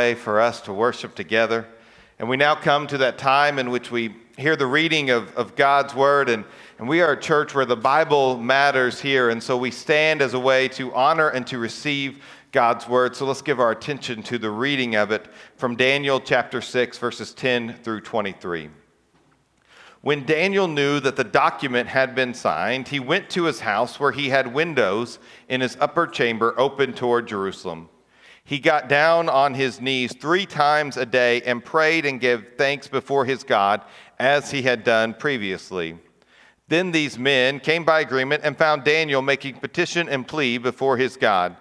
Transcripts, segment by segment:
way for us to worship together. And we now come to that time in which we hear the reading of, of God's word. And, and we are a church where the Bible matters here. And so we stand as a way to honor and to receive God's word. So let's give our attention to the reading of it from Daniel chapter 6, verses 10 through 23. When Daniel knew that the document had been signed, he went to his house where he had windows in his upper chamber open toward Jerusalem. He got down on his knees three times a day and prayed and gave thanks before his God as he had done previously. Then these men came by agreement and found Daniel making petition and plea before his God.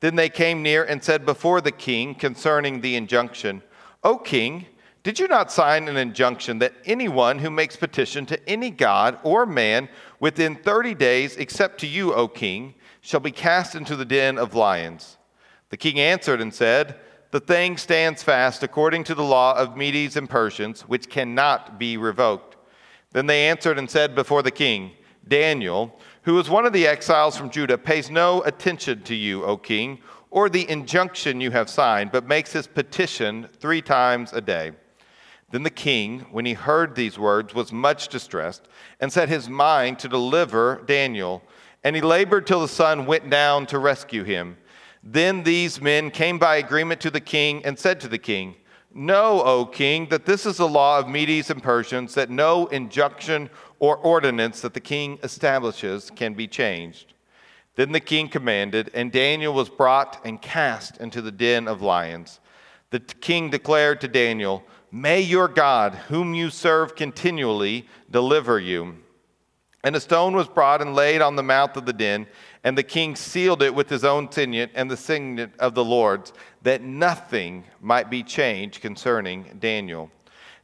Then they came near and said before the king concerning the injunction, O king, did you not sign an injunction that anyone who makes petition to any god or man within 30 days, except to you, O king, shall be cast into the den of lions? The king answered and said, The thing stands fast according to the law of Medes and Persians, which cannot be revoked. Then they answered and said before the king, Daniel, who is one of the exiles from Judah, pays no attention to you, O king, or the injunction you have signed, but makes his petition three times a day. Then the king, when he heard these words, was much distressed and set his mind to deliver Daniel. And he labored till the sun went down to rescue him. Then these men came by agreement to the king and said to the king, Know, O king, that this is the law of Medes and Persians, that no injunction or ordinance that the king establishes can be changed. Then the king commanded, and Daniel was brought and cast into the den of lions. The king declared to Daniel, May your God, whom you serve continually, deliver you. And a stone was brought and laid on the mouth of the den, and the king sealed it with his own signet and the signet of the Lord's, that nothing might be changed concerning Daniel.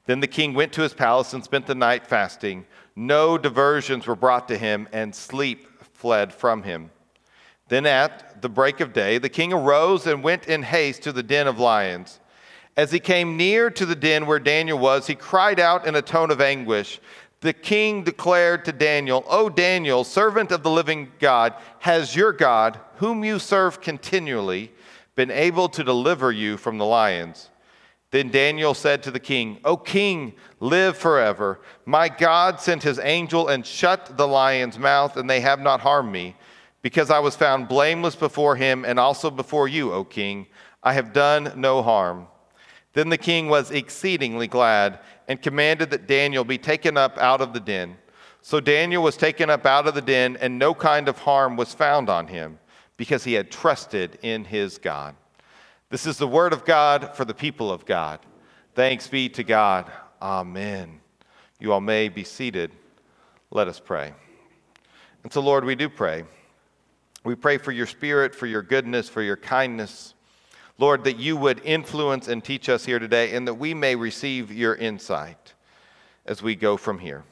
Then the king went to his palace and spent the night fasting. No diversions were brought to him, and sleep fled from him. Then at the break of day, the king arose and went in haste to the den of lions. As he came near to the den where Daniel was, he cried out in a tone of anguish. The king declared to Daniel, O Daniel, servant of the living God, has your God, whom you serve continually, been able to deliver you from the lions? Then Daniel said to the king, O king, live forever. My God sent his angel and shut the lion's mouth, and they have not harmed me, because I was found blameless before him and also before you, O king. I have done no harm. Then the king was exceedingly glad and commanded that Daniel be taken up out of the den. So Daniel was taken up out of the den, and no kind of harm was found on him, because he had trusted in his God. This is the word of God for the people of God. Thanks be to God. Amen. You all may be seated. Let us pray. And so, Lord, we do pray. We pray for your spirit, for your goodness, for your kindness. Lord, that you would influence and teach us here today and that we may receive your insight as we go from here.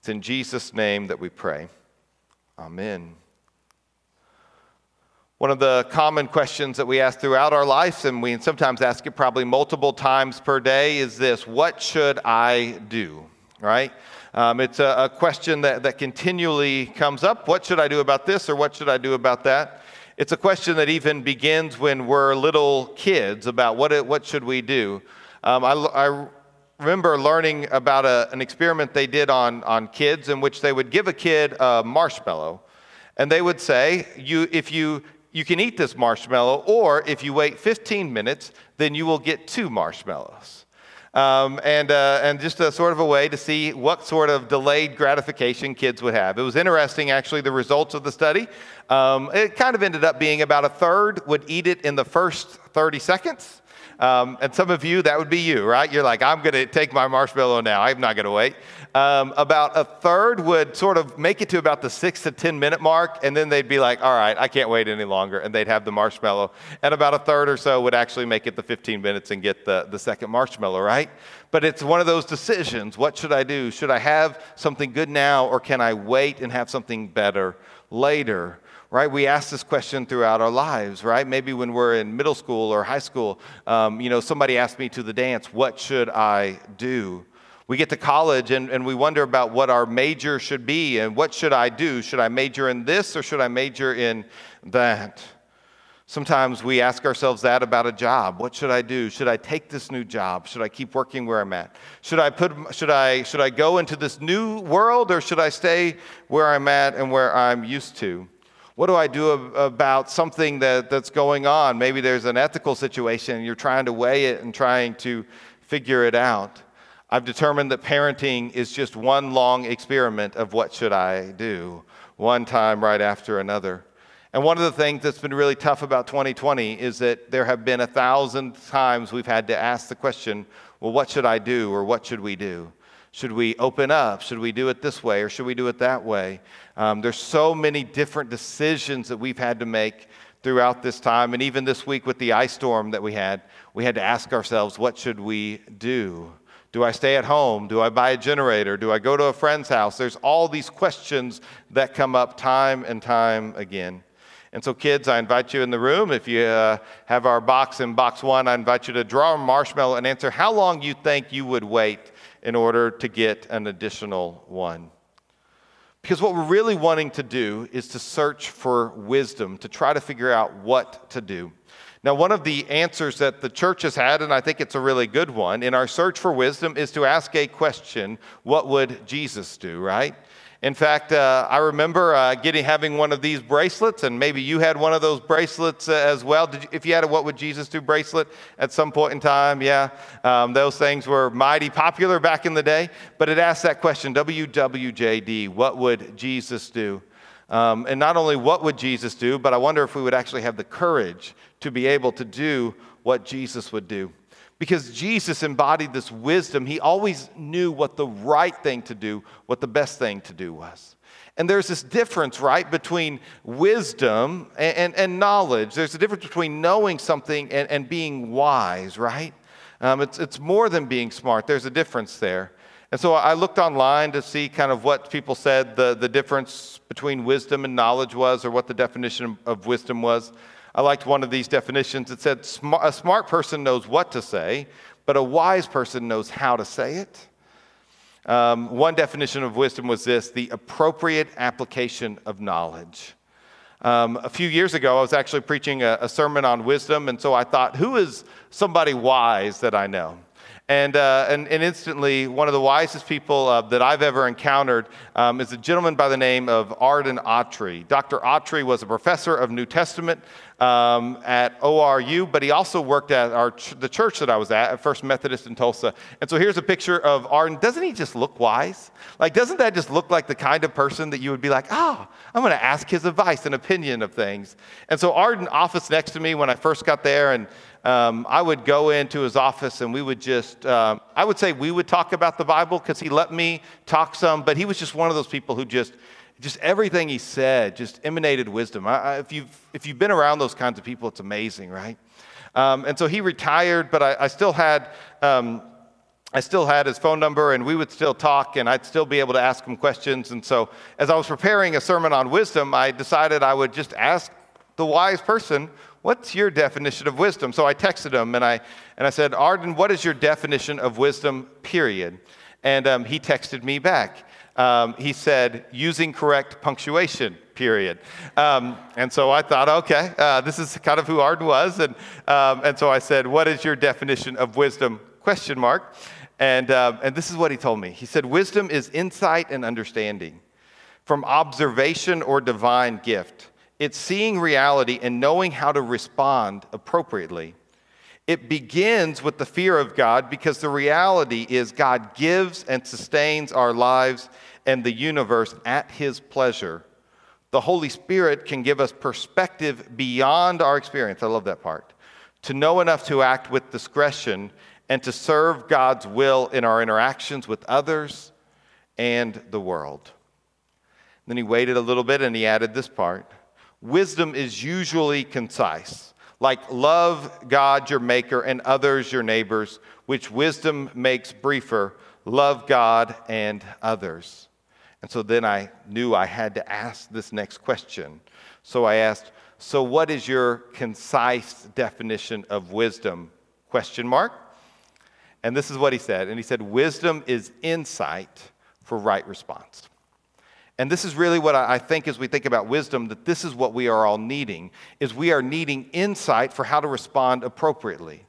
It's in Jesus' name that we pray. Amen. One of the common questions that we ask throughout our lives, and we sometimes ask it probably multiple times per day, is this What should I do? Right? Um, it's a, a question that, that continually comes up. What should I do about this or what should I do about that? It's a question that even begins when we're little kids about what, what should we do. Um, I, I, remember learning about a, an experiment they did on, on kids in which they would give a kid a marshmallow. And they would say, you, if you, you can eat this marshmallow, or if you wait 15 minutes, then you will get two marshmallows. Um, and, uh, and just a sort of a way to see what sort of delayed gratification kids would have. It was interesting, actually, the results of the study. Um, it kind of ended up being about a third would eat it in the first 30 seconds, Um, and some of you, that would be you, right? You're like, I'm going to take my marshmallow now. I'm not going to wait. Um, about a third would sort of make it to about the six to 10 minute mark, and then they'd be like, all right, I can't wait any longer. And they'd have the marshmallow. And about a third or so would actually make it the 15 minutes and get the, the second marshmallow, right? But it's one of those decisions. What should I do? Should I have something good now, or can I wait and have something better later? right? We ask this question throughout our lives, right? Maybe when we're in middle school or high school, um, you know, somebody asked me to the dance, what should I do? We get to college and, and we wonder about what our major should be and what should I do? Should I major in this or should I major in that? Sometimes we ask ourselves that about a job. What should I do? Should I take this new job? Should I keep working where I'm at? Should I put should I should I go into this new world or should I stay where I'm at and where I'm used to? What do I do about something that, that's going on? Maybe there's an ethical situation and you're trying to weigh it and trying to figure it out. I've determined that parenting is just one long experiment of what should I do, one time right after another. And one of the things that's been really tough about 2020 is that there have been a thousand times we've had to ask the question, well, what should I do or what should we do? Should we open up? Should we do it this way or should we do it that way? Um, there's so many different decisions that we've had to make throughout this time. And even this week with the ice storm that we had, we had to ask ourselves, what should we do? Do I stay at home? Do I buy a generator? Do I go to a friend's house? There's all these questions that come up time and time again. And so, kids, I invite you in the room. If you uh, have our box in box one, I invite you to draw a marshmallow and answer how long you think you would wait in order to get an additional one. Because what we're really wanting to do is to search for wisdom, to try to figure out what to do. Now, one of the answers that the church has had, and I think it's a really good one, in our search for wisdom is to ask a question what would Jesus do, right? In fact, uh, I remember uh, getting having one of these bracelets, and maybe you had one of those bracelets uh, as well. You, if you had a "What Would Jesus Do" bracelet at some point in time, yeah, um, those things were mighty popular back in the day. But it asked that question: WWJD, what would Jesus do? Um, and not only what would Jesus do, but I wonder if we would actually have the courage to be able to do what Jesus would do. Because Jesus embodied this wisdom, he always knew what the right thing to do, what the best thing to do was. And there's this difference, right, between wisdom and, and, and knowledge. There's a difference between knowing something and, and being wise, right? Um, it's, it's more than being smart, there's a difference there. And so I looked online to see kind of what people said the, the difference between wisdom and knowledge was, or what the definition of wisdom was. I liked one of these definitions. It said, A smart person knows what to say, but a wise person knows how to say it. Um, one definition of wisdom was this the appropriate application of knowledge. Um, a few years ago, I was actually preaching a, a sermon on wisdom, and so I thought, who is somebody wise that I know? And, uh, and, and, instantly, one of the wisest people uh, that I've ever encountered um, is a gentleman by the name of Arden Autry. Dr. Autry was a professor of New Testament um, at ORU, but he also worked at our ch- the church that I was at, at First Methodist in Tulsa. And so here's a picture of Arden. Doesn't he just look wise? Like, doesn't that just look like the kind of person that you would be like, oh, I'm going to ask his advice and opinion of things? And so Arden office next to me when I first got there, and um, I would go into his office and we would just, um, I would say we would talk about the Bible because he let me talk some, but he was just one of those people who just, just everything he said just emanated wisdom. I, I, if, you've, if you've been around those kinds of people, it's amazing, right? Um, and so he retired, but I, I still had. Um, I still had his phone number and we would still talk and I'd still be able to ask him questions. And so, as I was preparing a sermon on wisdom, I decided I would just ask the wise person What's your definition of wisdom? So I texted him and I, and I said, Arden, what is your definition of wisdom, period? And um, he texted me back. Um, he said, using correct punctuation, period. Um, and so I thought, okay, uh, this is kind of who Arden was. And, um, and so I said, what is your definition of wisdom, question mark. And, uh, and this is what he told me. He said, wisdom is insight and understanding from observation or divine gift it's seeing reality and knowing how to respond appropriately. It begins with the fear of God because the reality is God gives and sustains our lives and the universe at His pleasure. The Holy Spirit can give us perspective beyond our experience. I love that part. to know enough to act with discretion, and to serve God's will in our interactions with others and the world. Then he waited a little bit and he added this part Wisdom is usually concise, like love God your maker and others your neighbors, which wisdom makes briefer, love God and others. And so then I knew I had to ask this next question. So I asked, so what is your concise definition of wisdom? Question mark. And this is what he said. And he said, wisdom is insight for right response. And this is really what I think as we think about wisdom, that this is what we are all needing, is we are needing insight for how to respond appropriately.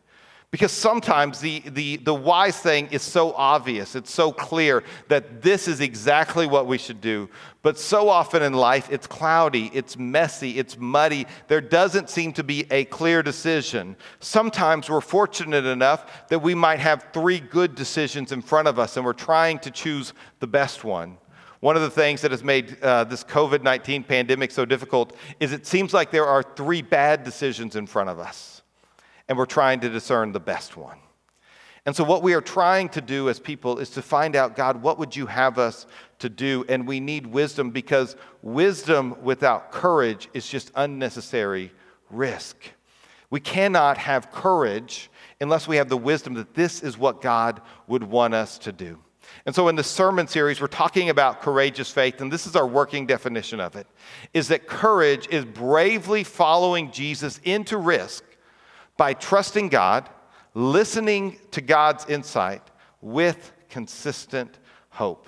Because sometimes the, the, the wise thing is so obvious, it's so clear that this is exactly what we should do. But so often in life, it's cloudy, it's messy, it's muddy. There doesn't seem to be a clear decision. Sometimes we're fortunate enough that we might have three good decisions in front of us and we're trying to choose the best one. One of the things that has made uh, this COVID 19 pandemic so difficult is it seems like there are three bad decisions in front of us, and we're trying to discern the best one. And so, what we are trying to do as people is to find out, God, what would you have us to do? And we need wisdom because wisdom without courage is just unnecessary risk. We cannot have courage unless we have the wisdom that this is what God would want us to do. And so in the sermon series, we're talking about courageous faith, and this is our working definition of it, is that courage is bravely following Jesus into risk by trusting God, listening to God's insight with consistent hope.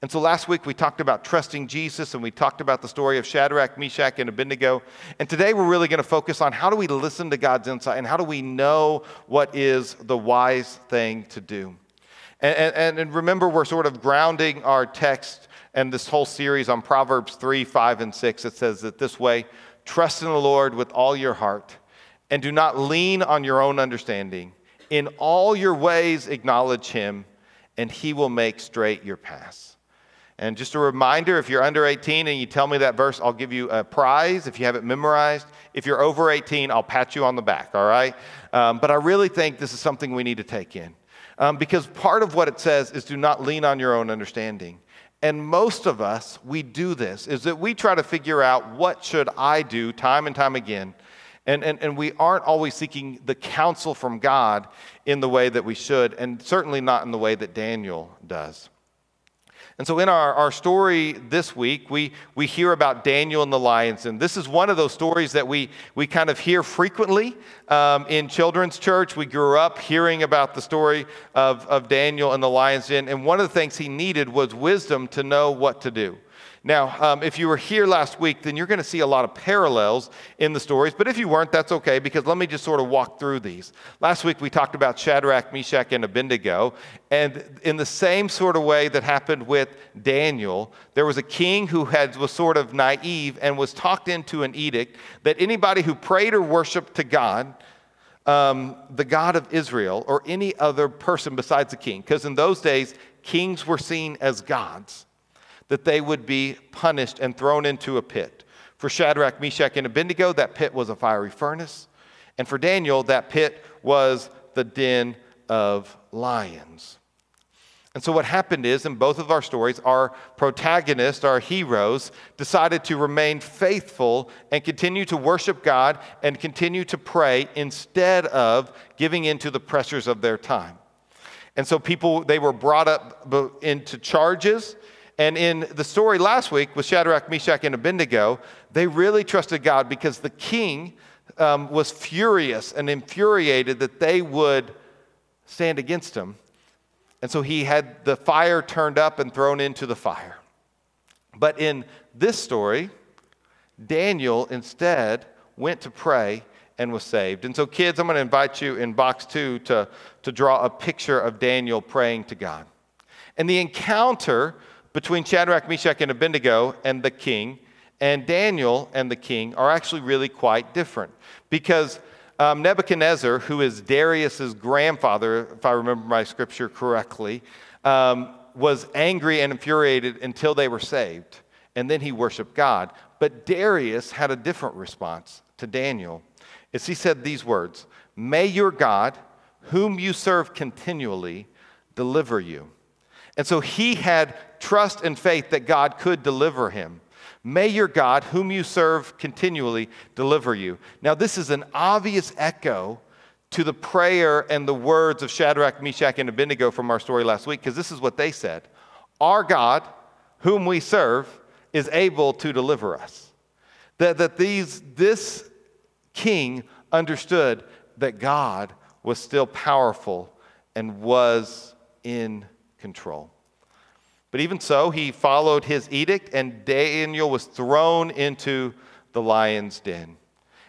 And so last week we talked about trusting Jesus and we talked about the story of Shadrach, Meshach, and Abednego. And today we're really going to focus on how do we listen to God's insight and how do we know what is the wise thing to do. And, and, and remember, we're sort of grounding our text and this whole series on Proverbs 3, 5, and 6. It says that this way trust in the Lord with all your heart and do not lean on your own understanding. In all your ways, acknowledge him, and he will make straight your paths. And just a reminder if you're under 18 and you tell me that verse, I'll give you a prize if you have it memorized. If you're over 18, I'll pat you on the back, all right? Um, but I really think this is something we need to take in. Um, because part of what it says is do not lean on your own understanding. And most of us, we do this, is that we try to figure out what should I do time and time again. And, and, and we aren't always seeking the counsel from God in the way that we should, and certainly not in the way that Daniel does. And so, in our, our story this week, we, we hear about Daniel and the lions. And this is one of those stories that we, we kind of hear frequently um, in children's church. We grew up hearing about the story of, of Daniel and the lion's den. And one of the things he needed was wisdom to know what to do. Now, um, if you were here last week, then you're going to see a lot of parallels in the stories. But if you weren't, that's okay because let me just sort of walk through these. Last week we talked about Shadrach, Meshach, and Abednego. And in the same sort of way that happened with Daniel, there was a king who had, was sort of naive and was talked into an edict that anybody who prayed or worshiped to God, um, the God of Israel, or any other person besides the king, because in those days, kings were seen as gods that they would be punished and thrown into a pit. For Shadrach, Meshach, and Abednego, that pit was a fiery furnace. And for Daniel, that pit was the den of lions. And so, what happened is, in both of our stories, our protagonists, our heroes, decided to remain faithful and continue to worship God and continue to pray instead of giving into the pressures of their time. And so, people, they were brought up into charges and in the story last week with Shadrach, Meshach, and Abednego, they really trusted God because the king um, was furious and infuriated that they would stand against him. And so he had the fire turned up and thrown into the fire. But in this story, Daniel instead went to pray and was saved. And so, kids, I'm going to invite you in box two to, to draw a picture of Daniel praying to God. And the encounter between Shadrach, Meshach, and Abednego and the king, and Daniel and the king are actually really quite different. Because um, Nebuchadnezzar, who is Darius's grandfather, if I remember my scripture correctly, um, was angry and infuriated until they were saved. And then he worshiped God. But Darius had a different response to Daniel. as he said these words May your God, whom you serve continually, deliver you. And so he had trust and faith that God could deliver him. May your God, whom you serve continually, deliver you. Now, this is an obvious echo to the prayer and the words of Shadrach, Meshach, and Abednego from our story last week, because this is what they said Our God, whom we serve, is able to deliver us. That, that these, this king understood that God was still powerful and was in control. But even so, he followed his edict, and Daniel was thrown into the lion's den.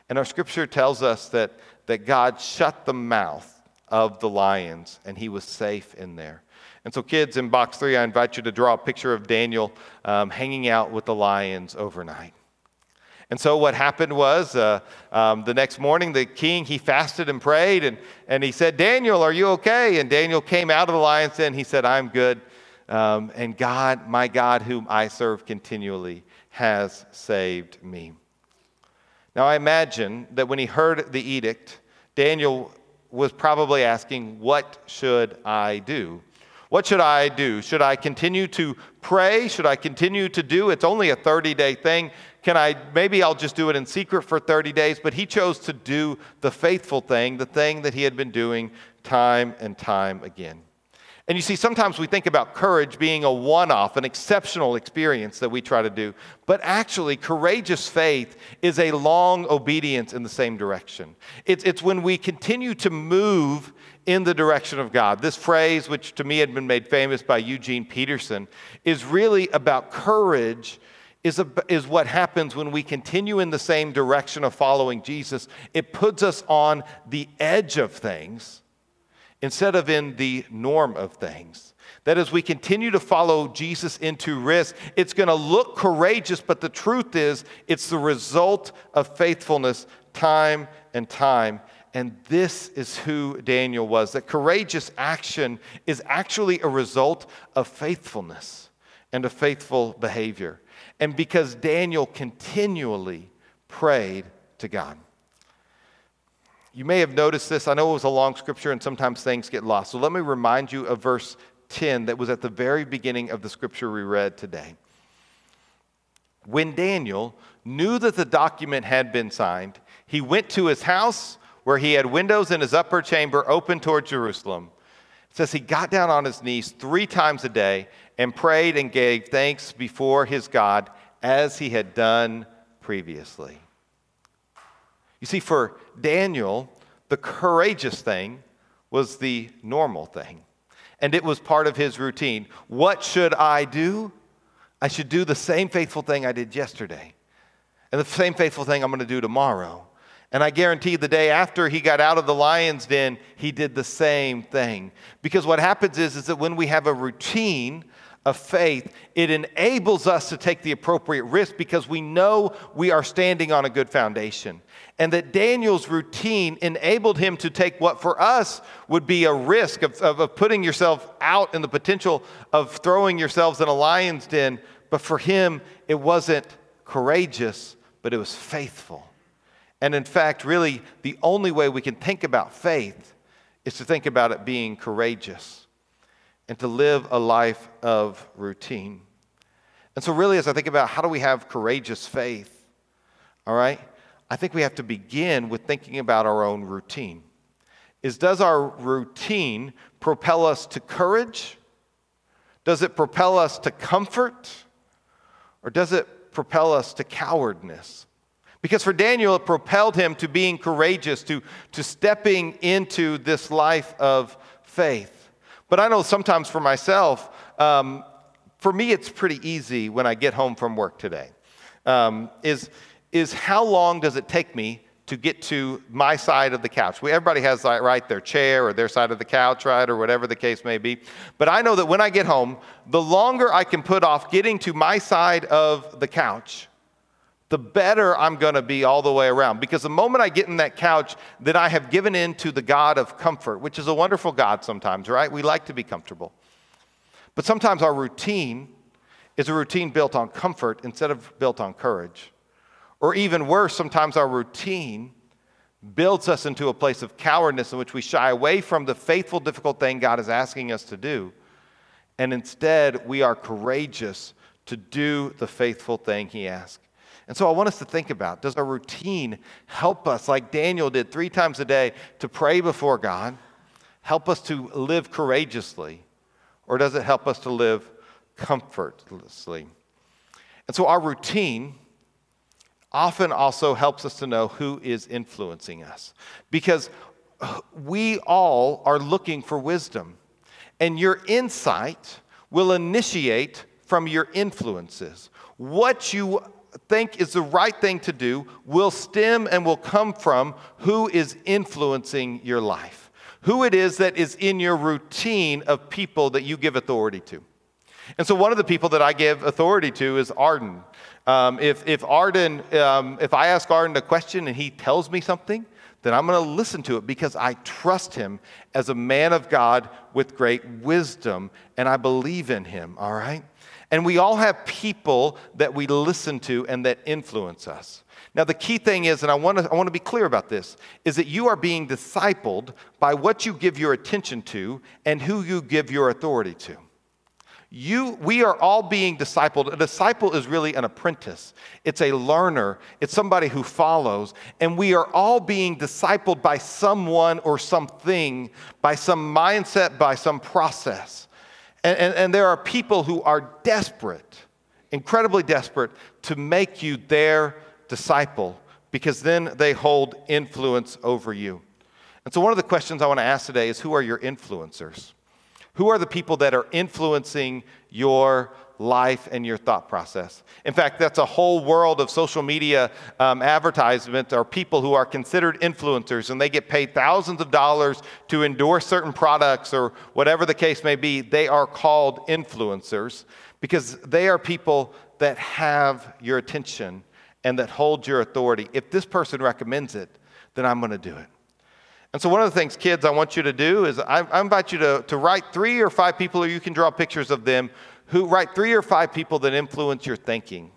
And our scripture tells us that, that God shut the mouth of the lions, and he was safe in there. And so, kids, in box three, I invite you to draw a picture of Daniel um, hanging out with the lions overnight. And so what happened was uh, um, the next morning, the king, he fasted and prayed, and, and he said, Daniel, are you okay? And Daniel came out of the lion's den. He said, I'm good. Um, and God, my God, whom I serve continually, has saved me. Now, I imagine that when he heard the edict, Daniel was probably asking, What should I do? What should I do? Should I continue to pray? Should I continue to do? It's only a 30 day thing. Can I, maybe I'll just do it in secret for 30 days, but he chose to do the faithful thing, the thing that he had been doing time and time again. And you see, sometimes we think about courage being a one off, an exceptional experience that we try to do. But actually, courageous faith is a long obedience in the same direction. It's, it's when we continue to move in the direction of God. This phrase, which to me had been made famous by Eugene Peterson, is really about courage is, a, is what happens when we continue in the same direction of following Jesus. It puts us on the edge of things instead of in the norm of things. That as we continue to follow Jesus into risk, it's going to look courageous, but the truth is, it's the result of faithfulness time and time. And this is who Daniel was that courageous action is actually a result of faithfulness and a faithful behavior and because Daniel continually prayed to God. You may have noticed this. I know it was a long scripture and sometimes things get lost. So let me remind you of verse 10 that was at the very beginning of the scripture we read today. When Daniel knew that the document had been signed, he went to his house where he had windows in his upper chamber open toward Jerusalem. It says he got down on his knees three times a day and prayed and gave thanks before his God as he had done previously. You see, for Daniel, the courageous thing was the normal thing, and it was part of his routine. What should I do? I should do the same faithful thing I did yesterday, and the same faithful thing I'm going to do tomorrow. And I guarantee the day after he got out of the lion's den, he did the same thing. Because what happens is, is that when we have a routine of faith, it enables us to take the appropriate risk because we know we are standing on a good foundation. And that Daniel's routine enabled him to take what for us would be a risk of, of, of putting yourself out in the potential of throwing yourselves in a lion's den. But for him, it wasn't courageous, but it was faithful. And in fact, really, the only way we can think about faith is to think about it being courageous and to live a life of routine. And so, really, as I think about how do we have courageous faith, all right, I think we have to begin with thinking about our own routine. Is does our routine propel us to courage? Does it propel us to comfort? Or does it propel us to cowardness? Because for Daniel, it propelled him to being courageous, to, to stepping into this life of faith. But I know sometimes for myself, um, for me, it's pretty easy when I get home from work today. Um, is, is how long does it take me to get to my side of the couch? We, everybody has right their chair or their side of the couch, right, or whatever the case may be. But I know that when I get home, the longer I can put off getting to my side of the couch, the better I'm going to be all the way around. Because the moment I get in that couch, that I have given in to the God of comfort, which is a wonderful God sometimes, right? We like to be comfortable. But sometimes our routine is a routine built on comfort instead of built on courage. Or even worse, sometimes our routine builds us into a place of cowardness in which we shy away from the faithful, difficult thing God is asking us to do. And instead, we are courageous to do the faithful thing He asks. And so I want us to think about does our routine help us, like Daniel did three times a day, to pray before God, help us to live courageously, or does it help us to live comfortlessly? And so our routine often also helps us to know who is influencing us because we all are looking for wisdom, and your insight will initiate from your influences. What you think is the right thing to do will stem and will come from who is influencing your life, who it is that is in your routine of people that you give authority to. And so, one of the people that I give authority to is Arden. Um, if, if Arden, um, if I ask Arden a question and he tells me something, then I'm going to listen to it because I trust him as a man of God with great wisdom and I believe in him, all right? And we all have people that we listen to and that influence us. Now, the key thing is, and I want to I want to be clear about this, is that you are being discipled by what you give your attention to and who you give your authority to. You, we are all being discipled. A disciple is really an apprentice, it's a learner, it's somebody who follows. And we are all being discipled by someone or something, by some mindset, by some process. And, and, and there are people who are desperate, incredibly desperate, to make you their disciple because then they hold influence over you. And so, one of the questions I want to ask today is who are your influencers? Who are the people that are influencing your life and your thought process? In fact, that's a whole world of social media um, or people who are considered influencers and they get paid thousands of dollars to endorse certain products or whatever the case may be. They are called influencers because they are people that have your attention and that hold your authority. If this person recommends it, then I'm going to do it. And so, one of the things, kids, I want you to do is I, I invite you to, to write three or five people, or you can draw pictures of them, who write three or five people that influence your thinking.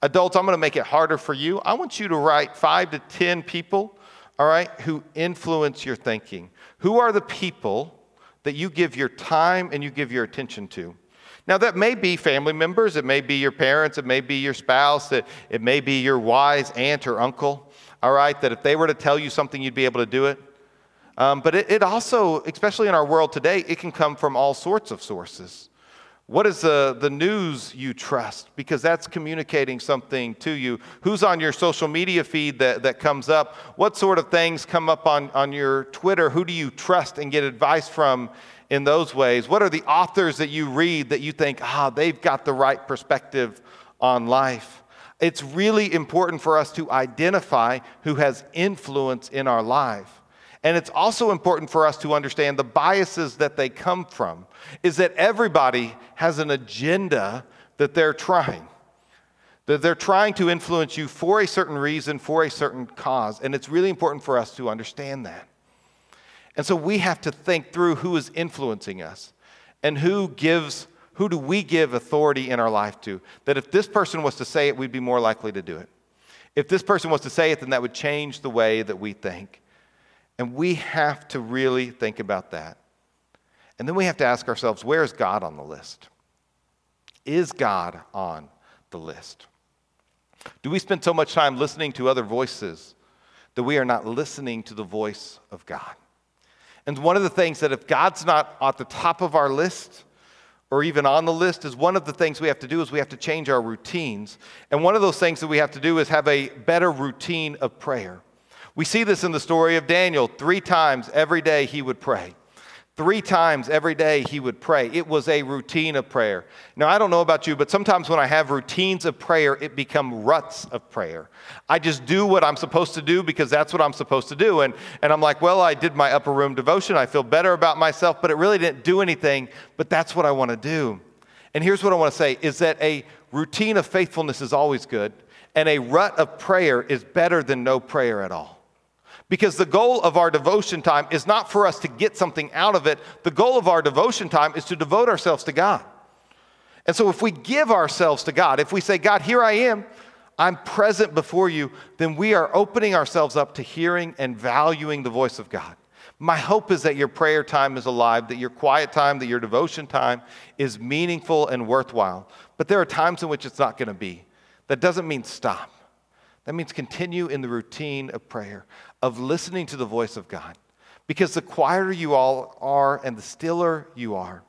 Adults, I'm going to make it harder for you. I want you to write five to 10 people, all right, who influence your thinking. Who are the people that you give your time and you give your attention to? Now, that may be family members, it may be your parents, it may be your spouse, it, it may be your wise aunt or uncle, all right, that if they were to tell you something, you'd be able to do it. Um, but it, it, also, especially in our world today, it can come from all sorts of sources. What is the, the news you trust? Because that's communicating something to you. Who's on your social media feed that, that comes up? What sort of things come up on, on your Twitter? Who do you trust and get advice from in those ways? What are the authors that you read that you think, ah, they've got the right perspective on life? It's really important for us to identify who has influence in our life. And it's also important for us to understand the biases that they come from, is that everybody has an agenda that they're trying. That they're trying to influence you for a certain reason, for a certain cause. And it's really important for us to understand that. And so we have to think through who is influencing us and who gives, who do we give authority in our life to? That if this person was to say it, we'd be more likely to do it. If this person was to say it, then that would change the way that we think. And we have to really think about that. And then we have to ask ourselves where is God on the list? Is God on the list? Do we spend so much time listening to other voices that we are not listening to the voice of God? And one of the things that if God's not at the top of our list, or even on the list is one of the things we have to do is we have to change our routines. And one of those things that we have to do is have a better routine of prayer. We see this in the story of Daniel. Three times every day he would pray. Three times every day he would pray. It was a routine of prayer. Now, I don't know about you, but sometimes when I have routines of prayer, it become ruts of prayer. I just do what I'm supposed to do because that's what I'm supposed to do. And, and I'm like, well, I did my upper room devotion. I feel better about myself, but it really didn't do anything. But that's what I want to do. And here's what I want to say is that a routine of faithfulness is always good, and a rut of prayer is better than no prayer at all. Because the goal of our devotion time is not for us to get something out of it. The goal of our devotion time is to devote ourselves to God. And so if we give ourselves to God, if we say, God, here I am, I'm present before you, then we are opening ourselves up to hearing and valuing the voice of God. My hope is that your prayer time is alive, that your quiet time, that your devotion time is meaningful and worthwhile. But there are times in which it's not going to be. That doesn't mean stop. That means continue in the routine of prayer, of listening to the voice of God. Because the quieter you all are and the stiller you are,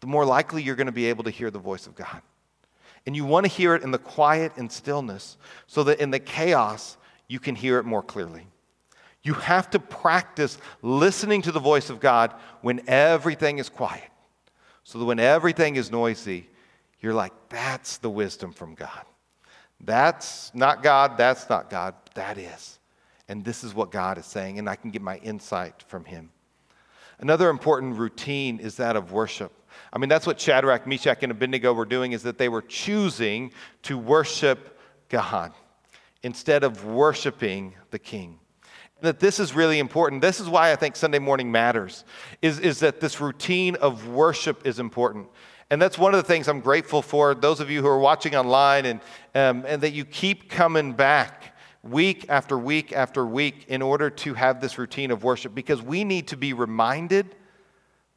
the more likely you're going to be able to hear the voice of God. And you want to hear it in the quiet and stillness so that in the chaos, you can hear it more clearly. You have to practice listening to the voice of God when everything is quiet. So that when everything is noisy, you're like, that's the wisdom from God. That's not God, that's not God, that is. And this is what God is saying, and I can get my insight from Him. Another important routine is that of worship. I mean, that's what Shadrach, Meshach, and Abednego were doing, is that they were choosing to worship God instead of worshiping the king. That this is really important. This is why I think Sunday morning matters, is, is that this routine of worship is important. And that's one of the things I'm grateful for, those of you who are watching online, and, um, and that you keep coming back week after week after week in order to have this routine of worship because we need to be reminded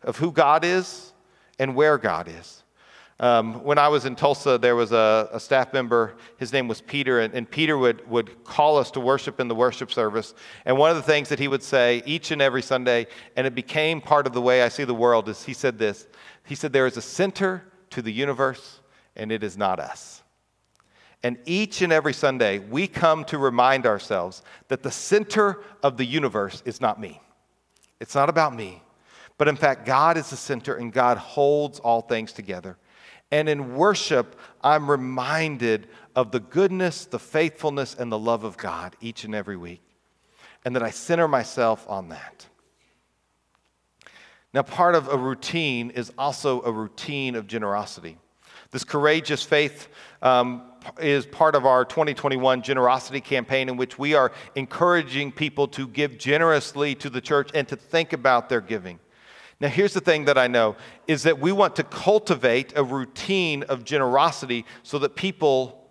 of who God is and where God is. Um, when I was in Tulsa, there was a, a staff member, his name was Peter, and, and, Peter would, would call us to worship in the worship service. And one of the things that he would say each and every Sunday, and it became part of the way I see the world, is he said this He said, There is a center to the universe, and it is not us. And each and every Sunday, we come to remind ourselves that the center of the universe is not me. It's not about me. But in fact, God is the center and God holds all things together. And in worship, I'm reminded of the goodness, the faithfulness, and the love of God each and every week. And that I center myself on that. Now, part of a routine is also a routine of generosity. This courageous faith um, is part of our 2021 generosity campaign, in which we are encouraging people to give generously to the church and to think about their giving. Now, here's the thing that I know is that we want to cultivate a routine of generosity so that people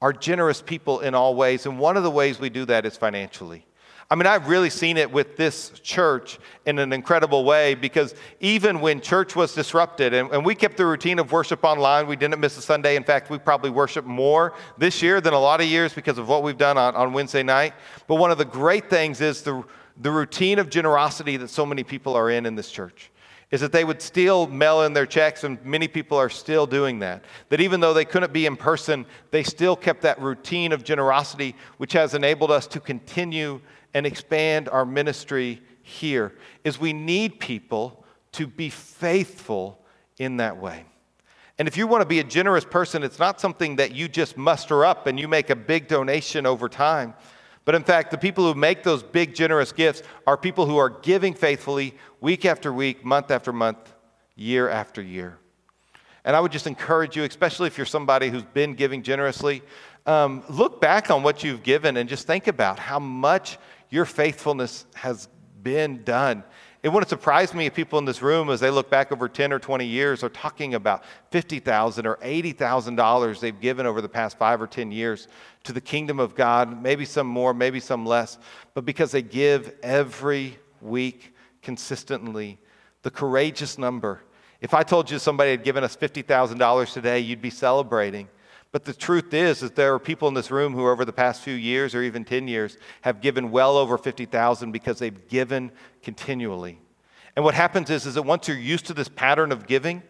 are generous people in all ways. And one of the ways we do that is financially. I mean, I've really seen it with this church in an incredible way because even when church was disrupted and, and, we kept the routine of worship online, we didn't miss a Sunday. In fact, we probably worship more this year than a lot of years because of what we've done on, on Wednesday night. But one of the great things is the the routine of generosity that so many people are in in this church is that they would still mail in their checks, and many people are still doing that. That even though they couldn't be in person, they still kept that routine of generosity, which has enabled us to continue and expand our ministry here. Is we need people to be faithful in that way. And if you want to be a generous person, it's not something that you just muster up and you make a big donation over time. But in fact, the people who make those big, generous gifts are people who are giving faithfully week after week, month after month, year after year. And I would just encourage you, especially if you're somebody who's been giving generously, um, look back on what you've given and just think about how much your faithfulness has been done it wouldn't surprise me if people in this room, as they look back over 10 or 20 years, are talking about 50,000 or $80,000 they've given over the past five or 10 years to the kingdom of God, maybe some more, maybe some less, but because they give every week consistently. The courageous number. If I told you somebody had given us $50,000 today, you'd be celebrating. But the truth is that there are people in this room who over the past few years or even 10 years have given well over 50,000 because they've given continually. And what happens is, is that once you're used to this pattern of giving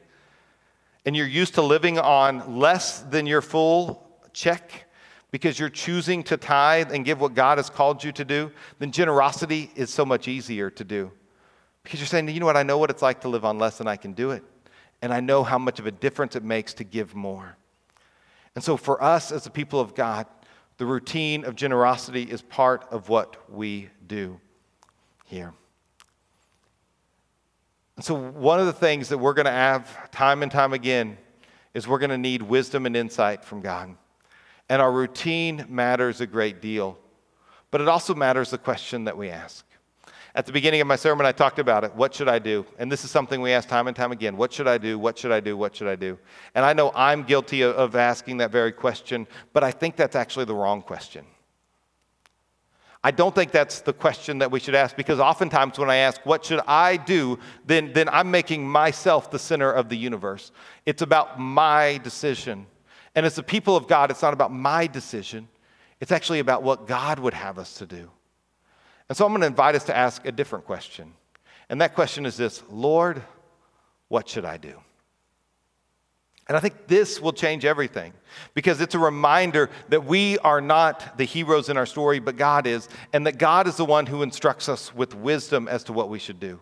and you're used to living on less than your full check because you're choosing to tithe and give what God has called you to do, then generosity is so much easier to do. Because you're saying, you know what, I know what it's like to live on less than I can do it. And I know how much of a difference it makes to give more. And so, for us as the people of God, the routine of generosity is part of what we do here. And so, one of the things that we're going to have time and time again is we're going to need wisdom and insight from God. And our routine matters a great deal, but it also matters the question that we ask. At the beginning of my sermon, I talked about it. What should I do? And this is something we ask time and time again. What should I do? What should I do? What should I do? And I know I'm guilty of asking that very question, but I think that's actually the wrong question. I don't think that's the question that we should ask because oftentimes when I ask, What should I do? then, then I'm making myself the center of the universe. It's about my decision. And as the people of God, it's not about my decision, it's actually about what God would have us to do. And so I'm going to invite us to ask a different question. And that question is this Lord, what should I do? And I think this will change everything because it's a reminder that we are not the heroes in our story, but God is, and that God is the one who instructs us with wisdom as to what we should do.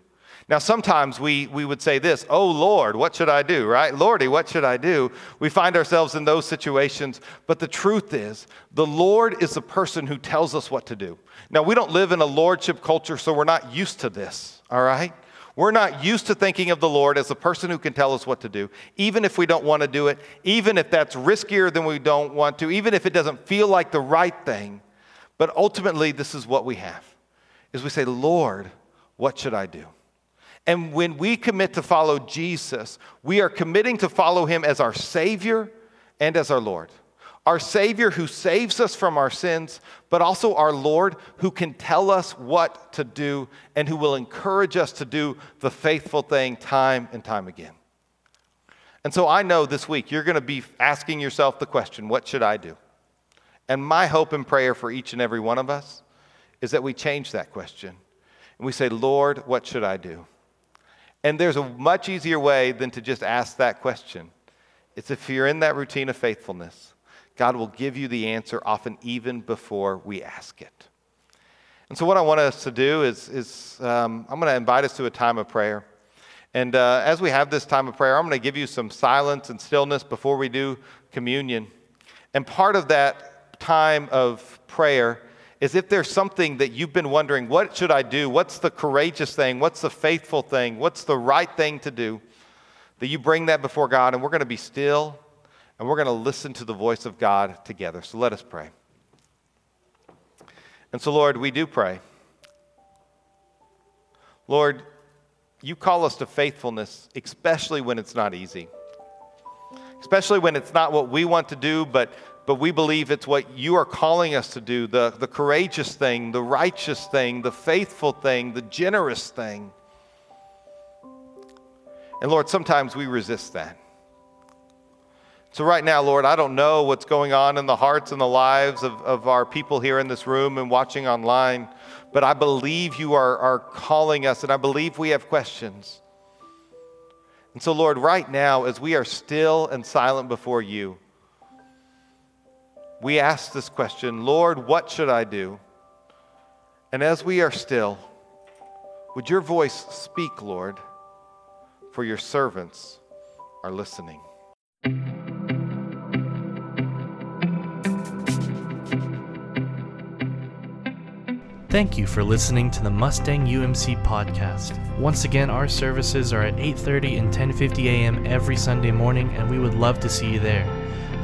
Now, sometimes we, we would say this, Oh Lord, what should I do, right? Lordy, what should I do? We find ourselves in those situations, but the truth is, the Lord is the person who tells us what to do. Now, we don't live in a lordship culture, so we're not used to this, all right? We're not used to thinking of the Lord as the person who can tell us what to do, even if we don't want to do it, even if that's riskier than we don't want to, even if it doesn't feel like the right thing. But ultimately, this is what we have. Is we say, "Lord, what should I do?" And when we commit to follow Jesus, we are committing to follow him as our Savior and as our Lord our Savior who saves us from our sins, but also our Lord who can tell us what to do and who will encourage us to do the faithful thing time and time again. And so I know this week you're going to be asking yourself the question what should I do? And my hope and prayer for each and every one of us is that we change that question and we say, Lord, what should I do? And there's a much easier way than to just ask that question. It's if you're in that routine of faithfulness God will give you the answer often even before we ask it. And so, what I want us to do is, is um, I'm going to invite us to a time of prayer. And uh, as we have this time of prayer, I'm going to give you some silence and stillness before we do communion. And part of that time of prayer is if there's something that you've been wondering, what should I do? What's the courageous thing? What's the faithful thing? What's the right thing to do? That you bring that before God, and we're going to be still and we're going to listen to the voice of God together. So let us pray. And so, Lord, we do pray. Lord, you call us to faithfulness, especially when it's not easy, especially when it's not what we want to do, but, but we believe it's what you are calling us to do the, the courageous thing, the righteous thing, the faithful thing, the generous thing. And Lord, sometimes we resist that. So, right now, Lord, I don't know what's going on in the hearts and the lives of, of our people here in this room and watching online, but I believe you are, are calling us, and I believe we have questions. And so, Lord, right now, as we are still and silent before you, we ask this question Lord, what should I do? And as we are still, would your voice speak, Lord, for your servants are listening. Thank you for listening to the Mustang UMC podcast. Once again, our services are at 8:30 and 10:50 a.m. every Sunday morning and we would love to see you there.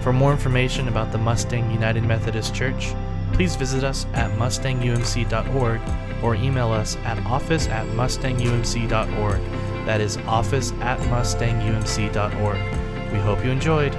For more information about the Mustang United Methodist Church, please visit us at mustangumc.org or email us at office at mustangumc.org. That is office at mustangumc.org. We hope you enjoyed.